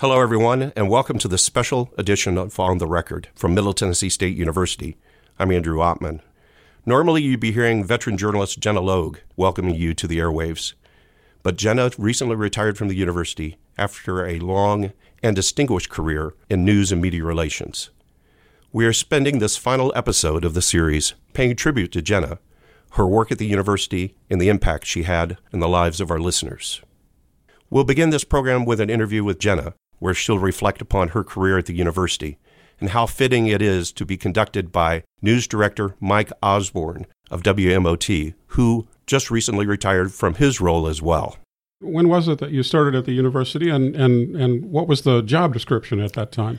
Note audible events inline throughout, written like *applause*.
Hello, everyone, and welcome to the special edition of On the Record from Middle Tennessee State University. I'm Andrew Oppmann. Normally, you'd be hearing veteran journalist Jenna Logue welcoming you to the airwaves. But Jenna recently retired from the university after a long and distinguished career in news and media relations. We are spending this final episode of the series paying tribute to Jenna, her work at the university, and the impact she had in the lives of our listeners. We'll begin this program with an interview with Jenna, where she'll reflect upon her career at the university and how fitting it is to be conducted by news director Mike Osborne of WMOT, who just recently retired from his role as well. When was it that you started at the university, and, and, and what was the job description at that time?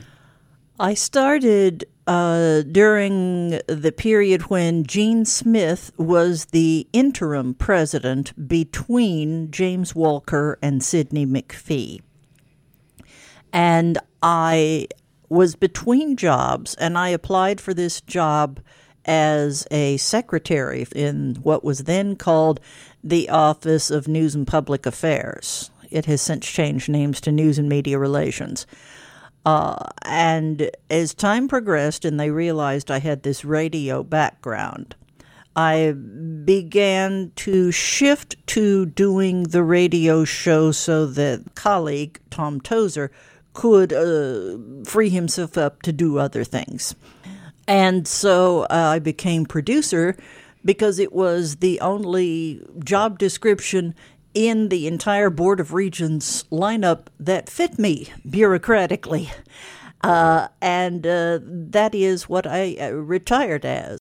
I started uh, during the period when Gene Smith was the interim president between James Walker and Sidney McPhee and I was between jobs, and I applied for this job as a secretary in what was then called the Office of News and Public Affairs. It has since changed names to News and Media Relations. Uh, and as time progressed and they realized I had this radio background, I began to shift to doing the radio show so that colleague Tom Tozer could uh, free himself up to do other things. And so uh, I became producer because it was the only job description in the entire Board of Regents lineup that fit me bureaucratically. Uh, and uh, that is what I uh, retired as.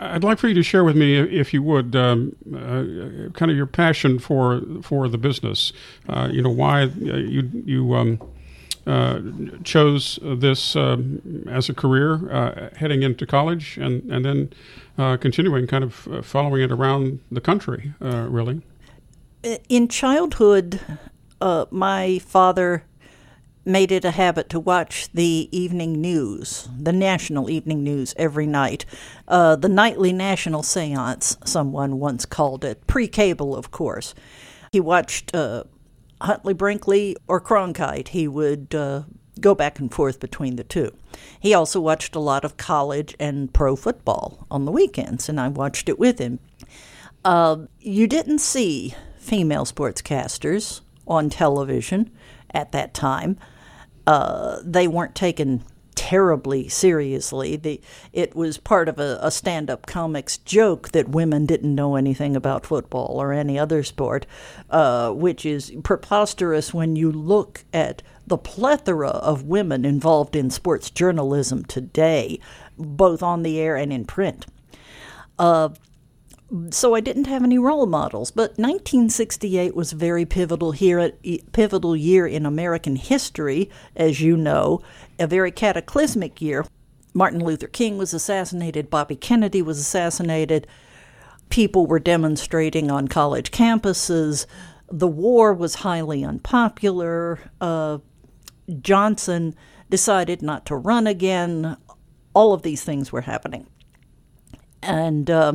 I'd like for you to share with me, if you would, um, uh, kind of your passion for for the business. Uh, you know why you you um, uh, chose this um, as a career uh, heading into college and, and then uh, continuing kind of uh, following it around the country, uh, really. In childhood, my father made it a habit to watch the evening news, the national evening news, every night. Uh, the nightly national seance, someone once called it, pre cable, of course. He watched uh, Huntley Brinkley or Cronkite. He would uh, go back and forth between the two. He also watched a lot of college and pro football on the weekends, and I watched it with him. Uh, you didn't see female sportscasters on television at that time. Uh, they weren't taken terribly seriously. The it was part of a, a stand-up comics joke that women didn't know anything about football or any other sport, uh, which is preposterous when you look at the plethora of women involved in sports journalism today, both on the air and in print. Uh, so I didn't have any role models. But 1968 was a very pivotal here, pivotal year in American history, as you know, a very cataclysmic year. Martin Luther King was assassinated, Bobby Kennedy was assassinated, people were demonstrating on college campuses, the war was highly unpopular. Uh, Johnson decided not to run again. All of these things were happening. And uh,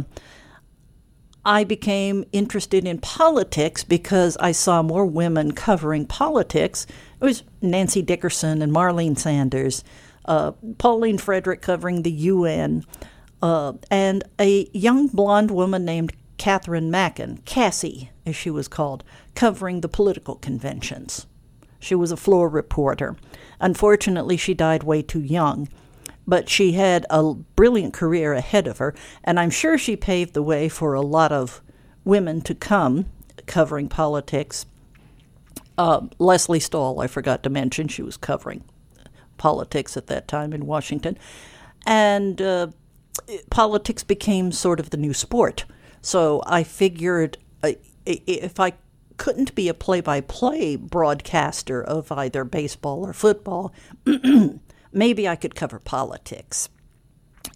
I became interested in politics because I saw more women covering politics. It was Nancy Dickerson and Marlene Sanders, uh, Pauline Frederick covering the UN, uh, and a young blonde woman named Catherine Mackin, Cassie, as she was called, covering the political conventions. She was a floor reporter. Unfortunately, she died way too young but she had a brilliant career ahead of her, and I'm sure she paved the way for a lot of women to come covering politics. Uh, Lesley Stahl, I forgot to mention, she was covering politics at that time in Washington. And uh, politics became sort of the new sport. So I figured uh, if I couldn't be a play by play broadcaster of either baseball or football, *clears throat* maybe I could cover politics.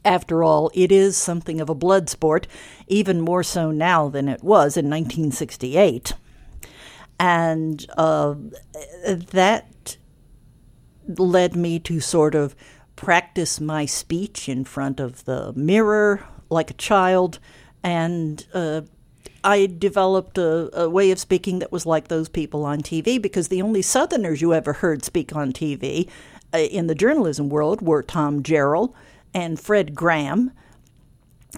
After all, it is something of a blood sport, even more so now than it was in 1968. And uh, that led me to sort of practice my speech in front of the mirror like a child. And uh, I developed a, a, way of speaking that was like those people on TV because the only Southerners you ever heard speak on TV Uh, in the journalism world were Tom Jarriel and Fred Graham.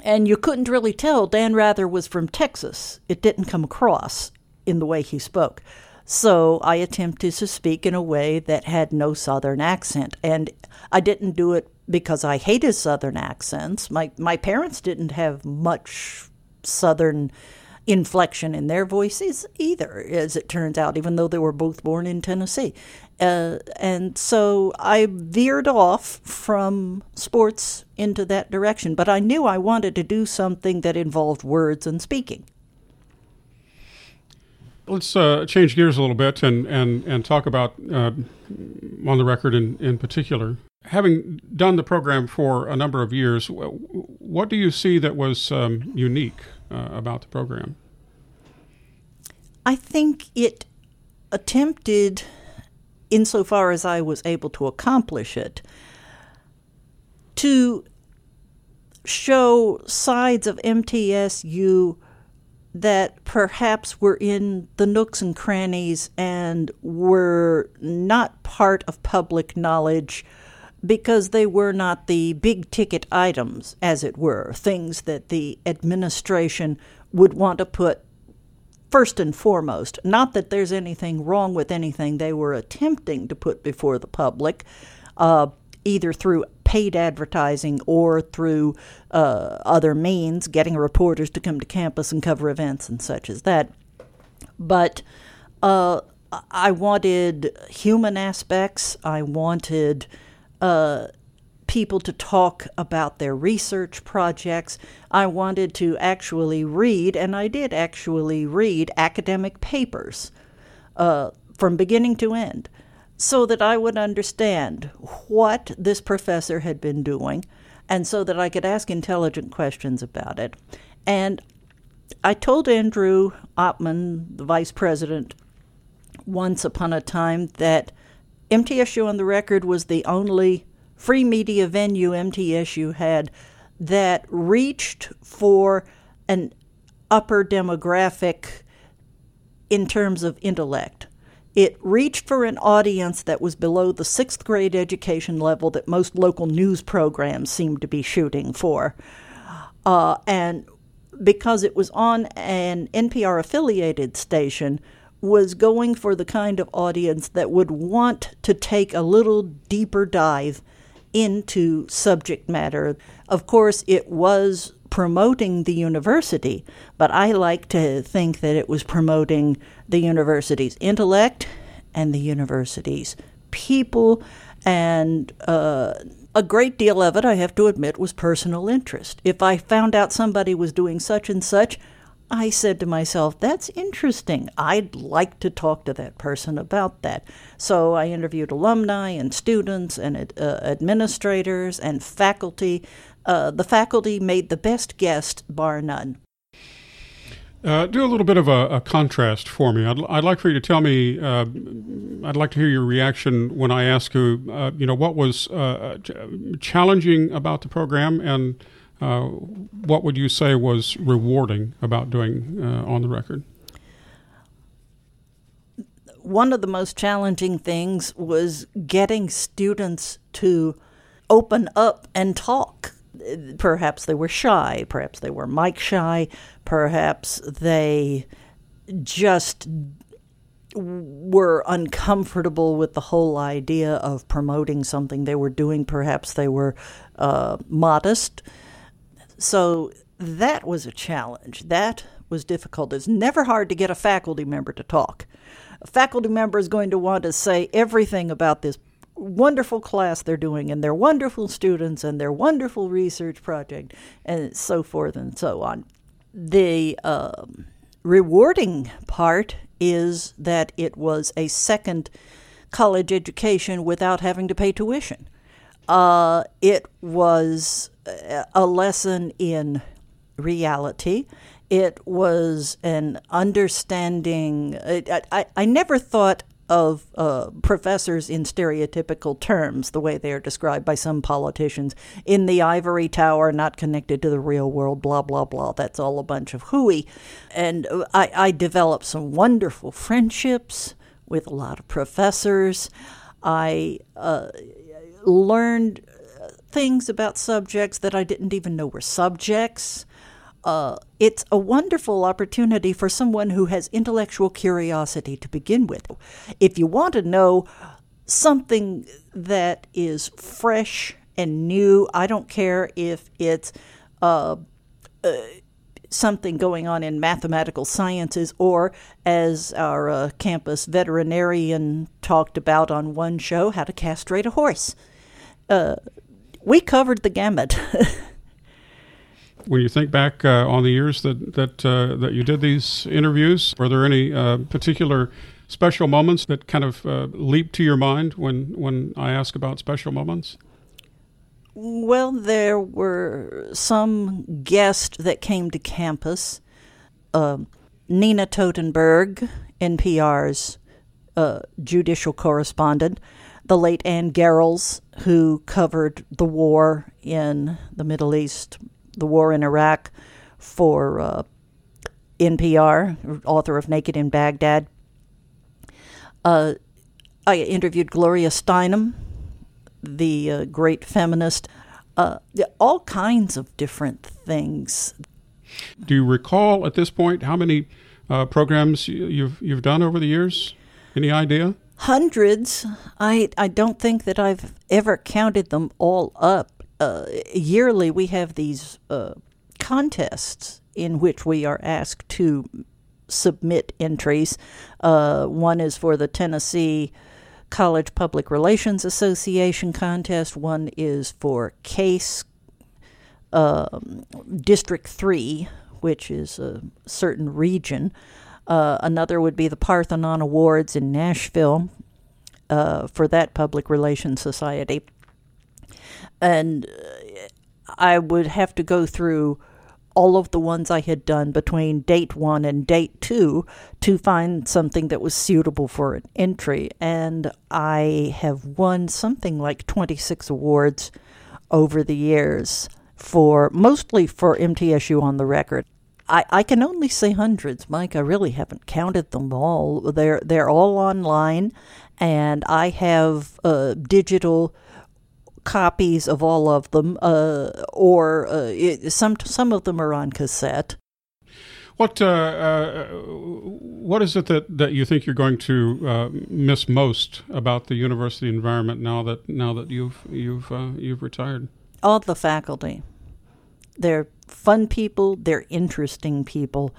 And you couldn't really tell Dan Rather was from Texas. It didn't come across in the way he spoke. So I attempted to speak in a way that had no Southern accent. And I didn't do it because I hated Southern accents. My, my parents didn't have much Southern inflection in their voices either, as it turns out, even though they were both born in Tennessee. Uh, and so I veered off from sports into that direction, but I knew I wanted to do something that involved words and speaking. Let's uh, change gears a little bit and, and, and talk about uh, on the record in, in particular. Having done the program for a number of years, what do you see that was um, unique uh, about the program? I think it attempted, insofar as I was able to accomplish it, to show sides of MTSU that perhaps were in the nooks and crannies and were not part of public knowledge because they were not the big ticket items, as it were, things that the administration would want to put first and foremost. Not that there's anything wrong with anything they were attempting to put before the public, uh, either through paid advertising or through uh, other means, getting reporters to come to campus and cover events and such as that. But uh, I wanted human aspects. I wanted uh, people to talk about their research projects. I wanted to actually read, and I did actually read academic papers uh, from beginning to end so that I would understand what this professor had been doing and so that I could ask intelligent questions about it. And I told Andrew Oppmann, the vice president, once upon a time that MTSU on the record was the only free media venue MTSU had that reached for an upper demographic in terms of intellect. It reached for an audience that was below the sixth grade education level that most local news programs seem to be shooting for. Uh, and because it was on an NPR affiliated station, was going for the kind of audience that would want to take a little deeper dive into subject matter. Of course, it was promoting the university, but I like to think that it was promoting the university's intellect and the university's people, and uh, a great deal of it, I have to admit, was personal interest. If I found out somebody was doing such and such, I said to myself, that's interesting. I'd like to talk to that person about that. So I interviewed alumni and students and uh, administrators and faculty uh, the faculty made the best guest, bar none. Uh, do a little bit of a, a contrast for me. I'd, I'd, like for you to tell me. Uh, I'd like to hear your reaction when I ask you. Uh, you know, what was uh, challenging about the program, and uh, what would you say was rewarding about doing on the record? One of the most challenging things was getting students to open up and talk perhaps they were shy, perhaps they were mic shy, perhaps they just were uncomfortable with the whole idea of promoting something they were doing. Perhaps they were uh, modest. So that was a challenge. That was difficult. It's never hard to get a faculty member to talk. A faculty member is going to want to say everything about this wonderful class they're doing and their wonderful students and their wonderful research project and so forth and so on. The um, rewarding part is that it was a second college education without having to pay tuition. Uh, it was a lesson in reality. It was an understanding. I, I, I never thought of uh, professors in stereotypical terms, the way they are described by some politicians. In the ivory tower, not connected to the real world, blah, blah, blah. That's all a bunch of hooey. And I, I developed some wonderful friendships with a lot of professors. I uh, learned things about subjects that I didn't even know were subjects. Uh, it's a wonderful opportunity for someone who has intellectual curiosity to begin with. If you want to know something that is fresh and new, I don't care if it's uh, uh, something going on in mathematical sciences or, as our uh, campus veterinarian talked about on one show, how to castrate a horse. Uh, we covered the gamut. *laughs* when you think back uh, on the years that that uh, that you did these interviews, were there any uh, particular special moments that kind of uh, leap to your mind when when I ask about special moments? Well, there were some guests that came to campus. Um, Nina Totenberg, NPR's uh, judicial correspondent, the late Anne Garrels, who covered the war in the Middle East, the war in Iraq for uh, NPR, author of Naked in Baghdad. Uh, I interviewed Gloria Steinem, the uh, great feminist, uh, all kinds of different things. Do you recall at this point how many uh, programs you've you've done over the years? Any idea? Hundreds. I I don't think that I've ever counted them all up. Uh, yearly, we have these uh, contests in which we are asked to submit entries. Uh, one is for the Tennessee College Public Relations Association contest. One is for CASE um, District Three, which is a certain region. Uh, another would be the Parthenon Awards in Nashville uh, for that Public Relations Society. And uh, I would have to go through all of the ones I had done between date one and date two to find something that was suitable for an entry. And I have won something like 26 awards over the years for mostly for MTSU on the record. I, I can only say hundreds, Mike. I really haven't counted them all. They're they're all online, and I have uh, digital copies of all of them, uh, or uh, it, some some of them are on cassette. What uh, uh, what is it that, that you think you're going to uh, miss most about the university environment now that now that you've you've you've retired? All the faculty. They're fun people, they're interesting people.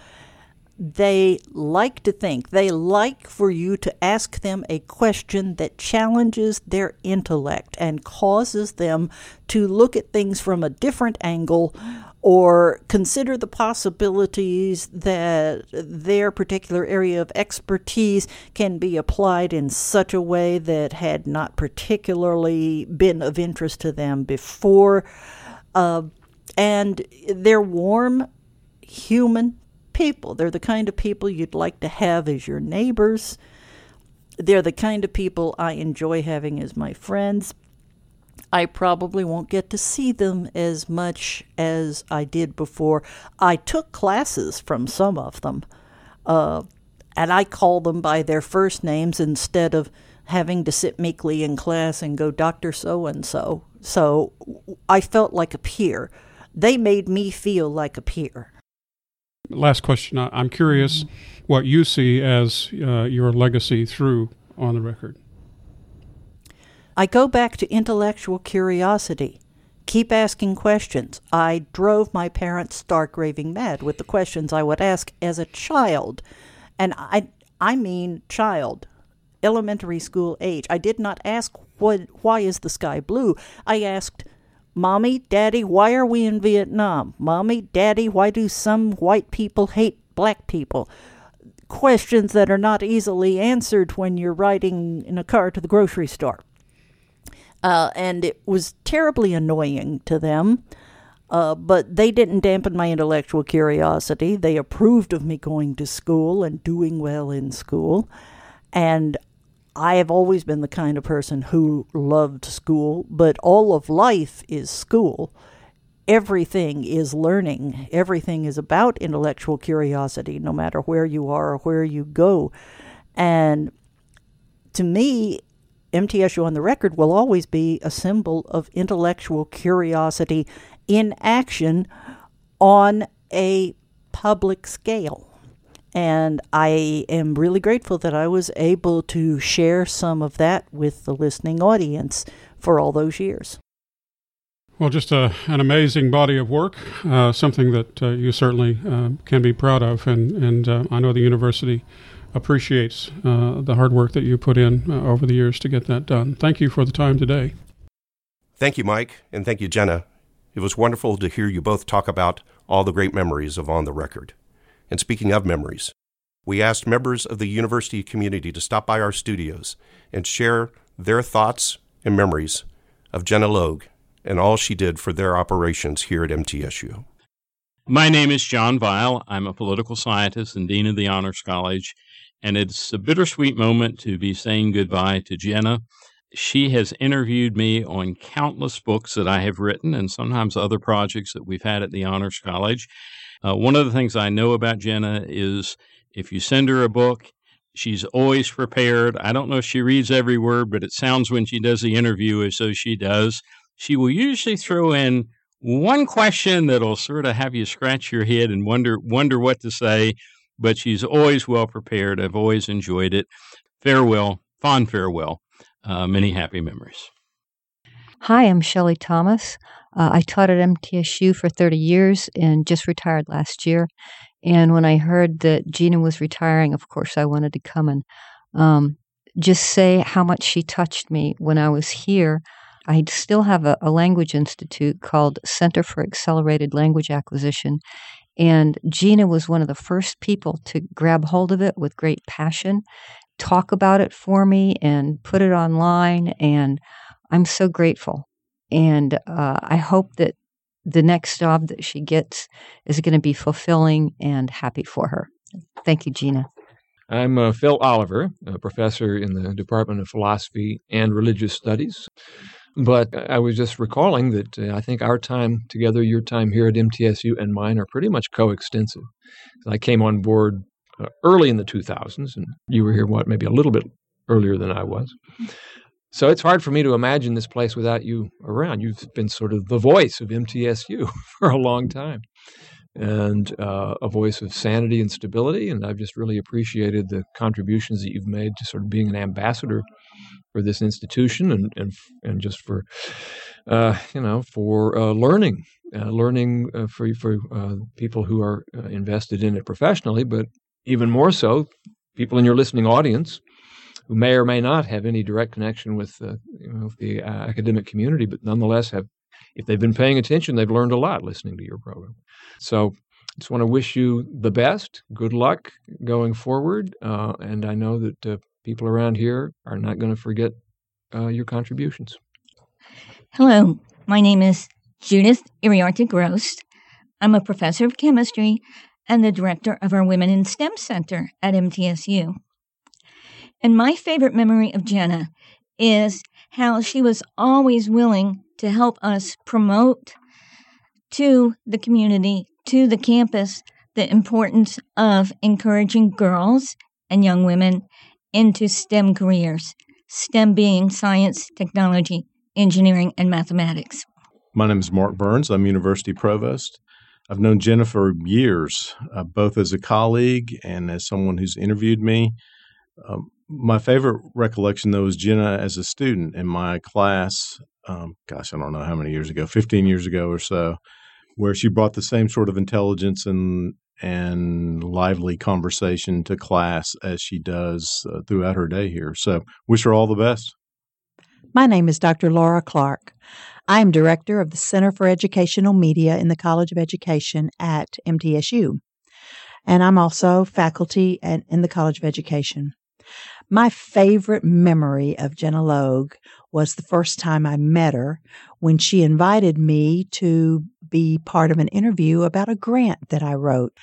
They like to think, they like for you to ask them a question that challenges their intellect and causes them to look at things from a different angle or consider the possibilities that their particular area of expertise can be applied in such a way that had not particularly been of interest to them before. Uh, and they're warm, human people. They're the kind of people you'd like to have as your neighbors. They're the kind of people I enjoy having as my friends. I probably won't get to see them as much as I did before. I took classes from some of them, uh, and I call them by their first names instead of having to sit meekly in class and go, Dr. So and so. So I felt like a peer they made me feel like a peer. Last question. I'm curious what you see as uh, your legacy through On the Record. I go back to intellectual curiosity. Keep asking questions. I drove my parents stark raving mad with the questions I would ask as a child. And I, I mean child, elementary school age. I did not ask what, why is the sky blue? I asked Mommy, Daddy, why are we in Vietnam? Mommy, Daddy, why do some white people hate black people? Questions that are not easily answered when you're riding in a car to the grocery store. Uh, and it was terribly annoying to them. Uh, but they didn't dampen my intellectual curiosity. They approved of me going to school and doing well in school. And I have always been the kind of person who loved school, but all of life is school. Everything is learning. Everything is about intellectual curiosity, no matter where you are or where you go. And to me, MTSU on the record will always be a symbol of intellectual curiosity in action on a public scale. And I am really grateful that I was able to share some of that with the listening audience for all those years. Well, just a, an amazing body of work, uh, something that uh, you certainly uh, can be proud of. And, and uh, I know the university appreciates uh, the hard work that you put in uh, over the years to get that done. Thank you for the time today. Thank you, Mike, and thank you, Jenna. It was wonderful to hear you both talk about all the great memories of On the Record. And speaking of memories, we asked members of the university community to stop by our studios and share their thoughts and memories of Jenna Logue and all she did for their operations here at MTSU. My name is John Vile. I'm a political scientist and Dean of the Honors College, and it's a bittersweet moment to be saying goodbye to Jenna. She has interviewed me on countless books that I have written and sometimes other projects that we've had at the Honors College. Uh, one of the things I know about Jenna is if you send her a book, she's always prepared. I don't know if she reads every word, but it sounds when she does the interview as though she does. She will usually throw in one question that'll sort of have you scratch your head and wonder wonder what to say, but she's always well prepared. I've always enjoyed it. Farewell, fond farewell. Uh, many happy memories. Hi, I'm Shelley Thomas. Uh, I taught at MTSU for 30 years and just retired last year. And when I heard that Gina was retiring, of course, I wanted to come and um, just say how much she touched me when I was here. I still have a, a language institute called Center for Accelerated Language Acquisition. And Gina was one of the first people to grab hold of it with great passion, talk about it for me, and put it online. And I'm so grateful. And uh, I hope that the next job that she gets is going to be fulfilling and happy for her. Thank you, Gina. I'm uh, Phil Oliver, a professor in the Department of Philosophy and Religious Studies. But I was just recalling that uh, I think our time together, your time here at MTSU, and mine are pretty much coextensive. I came on board uh, early in the 2000s, and you were here, what, maybe a little bit earlier than I was. So it's hard for me to imagine this place without you around. You've been sort of the voice of MTSU *laughs* for a long time and uh, a voice of sanity and stability. And I've just really appreciated the contributions that you've made to sort of being an ambassador for this institution and and and just for uh, you know for uh, learning, uh, learning uh, for for uh, people who are invested in it professionally, but even more so, people in your listening audience who may or may not have any direct connection with, you know, the uh, academic community, but nonetheless have, if they've been paying attention, they've learned a lot listening to your program. So just want to wish you the best. Good luck going forward. Uh, and I know that uh, people around here are not going to forget uh, your contributions. Hello, my name is Judith Iriarte Gross. I'm a professor of chemistry and the director of our Women in STEM Center at MTSU. And my favorite memory of Jenna is how she was always willing to help us promote to the community, to the campus, the importance of encouraging girls and young women into STEM careers, STEM being science, technology, engineering, and mathematics. My name is Mark Byrnes. I'm University Provost. I've known Jenna for years, uh, both as a colleague and as someone who's interviewed me. Um, my favorite recollection, though, is Jenna as a student in my class. Um, gosh, I don't know how many years ago, 15 years ago or so, where she brought the same sort of intelligence and and lively conversation to class as she does uh, throughout her day here. So, wish her all the best. My name is Dr. Laura Clark. I am director of the Center for Educational Media in the College of Education at MTSU, and I'm also faculty at, in the College of Education. My favorite memory of Jenna Logue was the first time I met her when she invited me to be part of an interview about a grant that I wrote.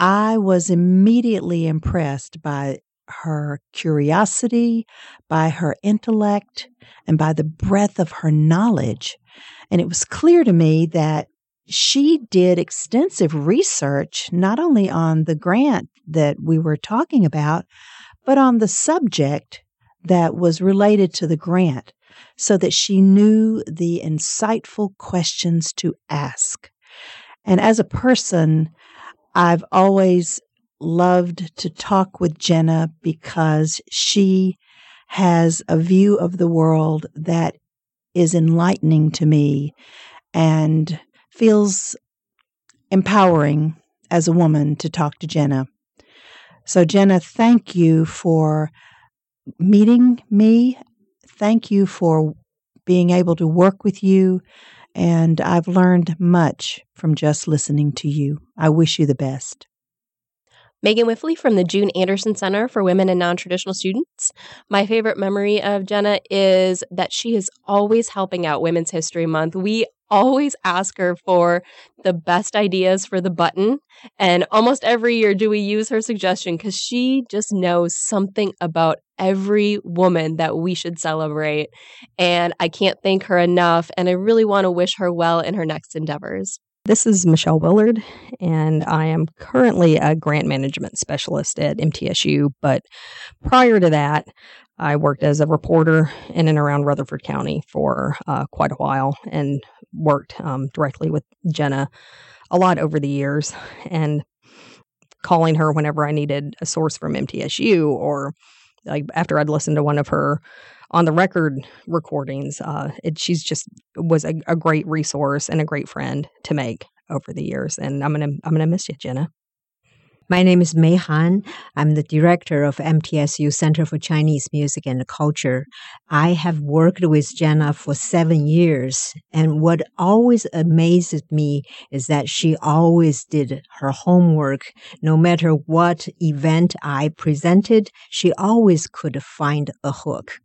I was immediately impressed by her curiosity, by her intellect, and by the breadth of her knowledge. And it was clear to me that she did extensive research, not only on the grant that we were talking about, but on the subject that was related to the grant so that she knew the insightful questions to ask. And as a person, I've always loved to talk with Jenna because she has a view of the world that is enlightening to me and feels empowering as a woman to talk to Jenna. So, Jenna, thank you for meeting me. Thank you for being able to work with you. And I've learned much from just listening to you. I wish you the best. Megan Wifley from the June Anderson Center for Women and Non-Traditional Students. My favorite memory of Jenna is that she is always helping out Women's History Month. We always ask her for the best ideas for the button. And almost every year do we use her suggestion because she just knows something about every woman that we should celebrate. And I can't thank her enough. And I really want to wish her well in her next endeavors. This is Michelle Willard, and I am currently a grant management specialist at MTSU. But prior to that, I worked as a reporter in and around Rutherford County for uh, quite a while and worked um, directly with Jenna a lot over the years and calling her whenever I needed a source from MTSU or like after I'd listened to one of her on the record recordings. Uh, it, she's just was a, a great resource and a great friend to make over the years. And I'm gonna I'm gonna miss you, Jenna. My name is Mei Han. I'm the director of MTSU Center for Chinese Music and Culture. I have worked with Jenna for seven years, and what always amazes me is that she always did her homework. No matter what event I presented, she always could find a hook.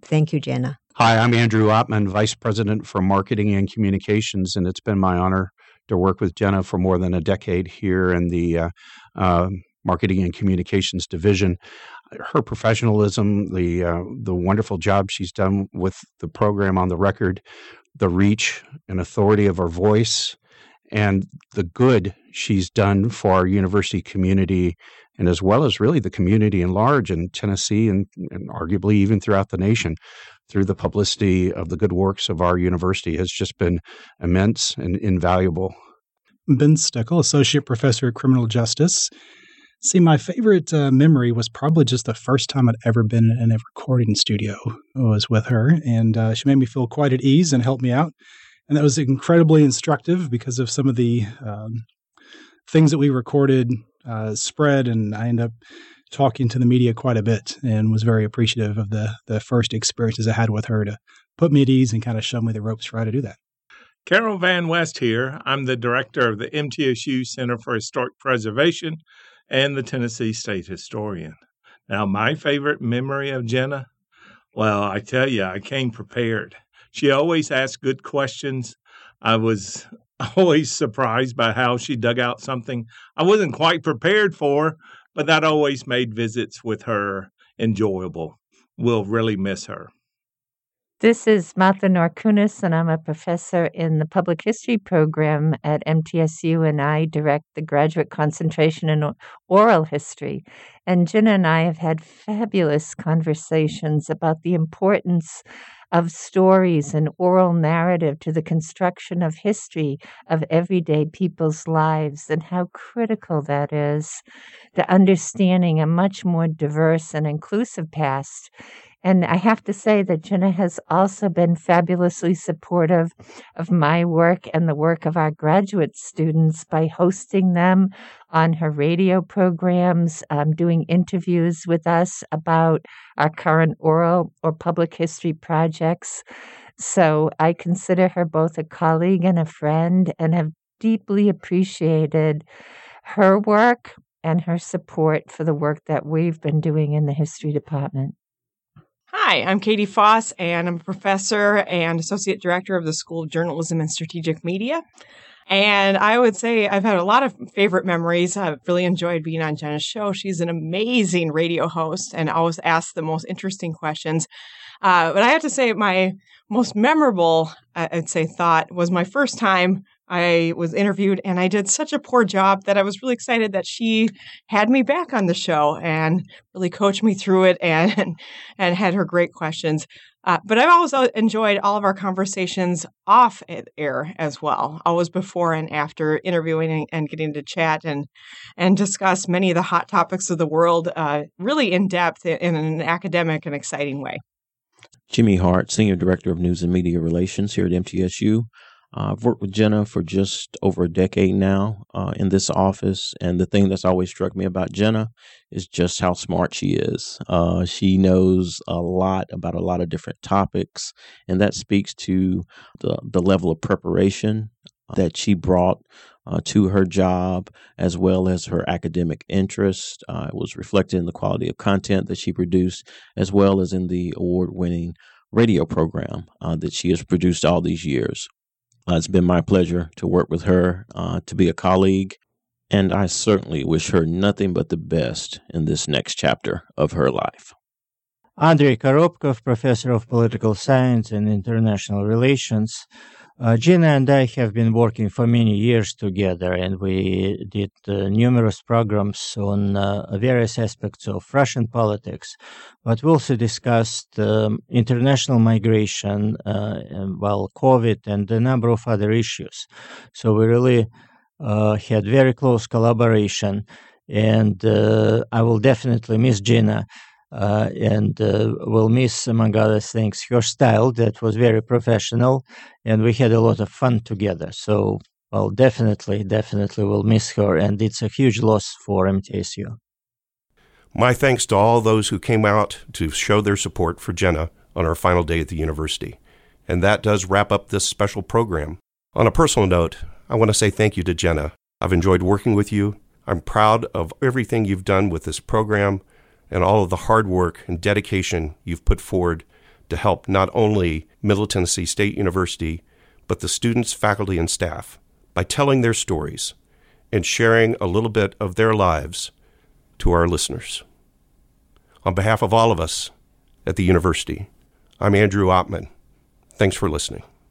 Thank you, Jenna. Hi, I'm Andrew Oppmann, Vice President for Marketing and Communications, and it's been my honor to work with Jenna for more than a decade here in the uh, uh, Marketing and Communications Division. Her professionalism, the uh, the wonderful job she's done with the program on the record, the reach and authority of her voice, and the good she's done for our university community and as well as really the community in large in Tennessee and, and arguably even throughout the nation through the publicity of the good works of our university has just been immense and invaluable. Ben Stickle, Associate Professor of Criminal Justice. See, my favorite uh, memory was probably just the first time I'd ever been in a recording studio. I was with her, and uh, she made me feel quite at ease and helped me out. And that was incredibly instructive because of some of the um, things that we recorded uh, spread, and I ended up talking to the media quite a bit and was very appreciative of the the first experiences I had with her to put me at ease and kind of show me the ropes for how to do that. Carroll Van West here. I'm the director of the MTSU Center for Historic Preservation and the Tennessee State Historian. Now, my favorite memory of Jenna, well, I tell you, I came prepared. She always asked good questions. I was *laughs* always surprised by how she dug out something I wasn't quite prepared for, but that always made visits with her enjoyable. We'll really miss her. This is Martha Norkunis, and I'm a professor in the public history program at MTSU, and I direct the graduate concentration in oral history. And Jenna and I have had fabulous conversations about the importance of stories and oral narrative to the construction of history of everyday people's lives and how critical that is. To understanding a much more diverse and inclusive past and I have to say that Jenna has also been fabulously supportive of my work and the work of our graduate students by hosting them on her radio programs, um, doing interviews with us about our current oral or public history projects. So I consider her both a colleague and a friend and have deeply appreciated her work and her support for the work that we've been doing in the history department. Hi, I'm Katie Foss, and I'm a professor and associate director of the School of Journalism and Strategic Media. And I would say I've had a lot of favorite memories. I've really enjoyed being on Jenna's show. She's an amazing radio host and always asks the most interesting questions. Uh, but I have to say, my most memorable, I'd say, thought was my first time I was interviewed and I did such a poor job that I was really excited that she had me back on the show and really coached me through it and *laughs* and had her great questions. Uh, but I've also enjoyed all of our conversations off air as well, always before and after interviewing and, getting to chat and and discuss many of the hot topics of the world, uh, really in depth in an academic and exciting way. Jimmy Hart, Senior Director of News and Media Relations here at MTSU. Uh, I've worked with Jenna for just over a decade now uh, in this office, and the thing that's always struck me about Jenna is just how smart she is. Uh, she knows a lot about a lot of different topics, and that speaks to the the level of preparation that she brought uh, to her job, as well as her academic interest. Uh, it was reflected in the quality of content that she produced, as well as in the award winning radio program uh, that she has produced all these years. Uh, it's been my pleasure to work with her, uh, to be a colleague, and I certainly wish her nothing but the best in this next chapter of her life. Andrei Korobkov, Professor of Political Science and International Relations. Uh, Gina and I have been working for many years together, and we did uh, numerous programs on uh, various aspects of Russian politics. But we also discussed um, international migration, uh, and, well, COVID, and a number of other issues. So we really uh, had very close collaboration, and uh, I will definitely miss Gina uh, and uh, will miss, among other things, her style that was very professional, and we had a lot of fun together. So, well, definitely, definitely will miss her, and it's a huge loss for MTSU. My thanks to all those who came out to show their support for Jenna on our final day at the university. And that does wrap up this special program. On a personal note, I want to say thank you to Jenna. I've enjoyed working with you. I'm proud of everything you've done with this program and all of the hard work and dedication you've put forward to help not only Middle Tennessee State University, but the students, faculty, and staff by telling their stories and sharing a little bit of their lives to our listeners. On behalf of all of us at the university, I'm Andrew Oppmann. Thanks for listening.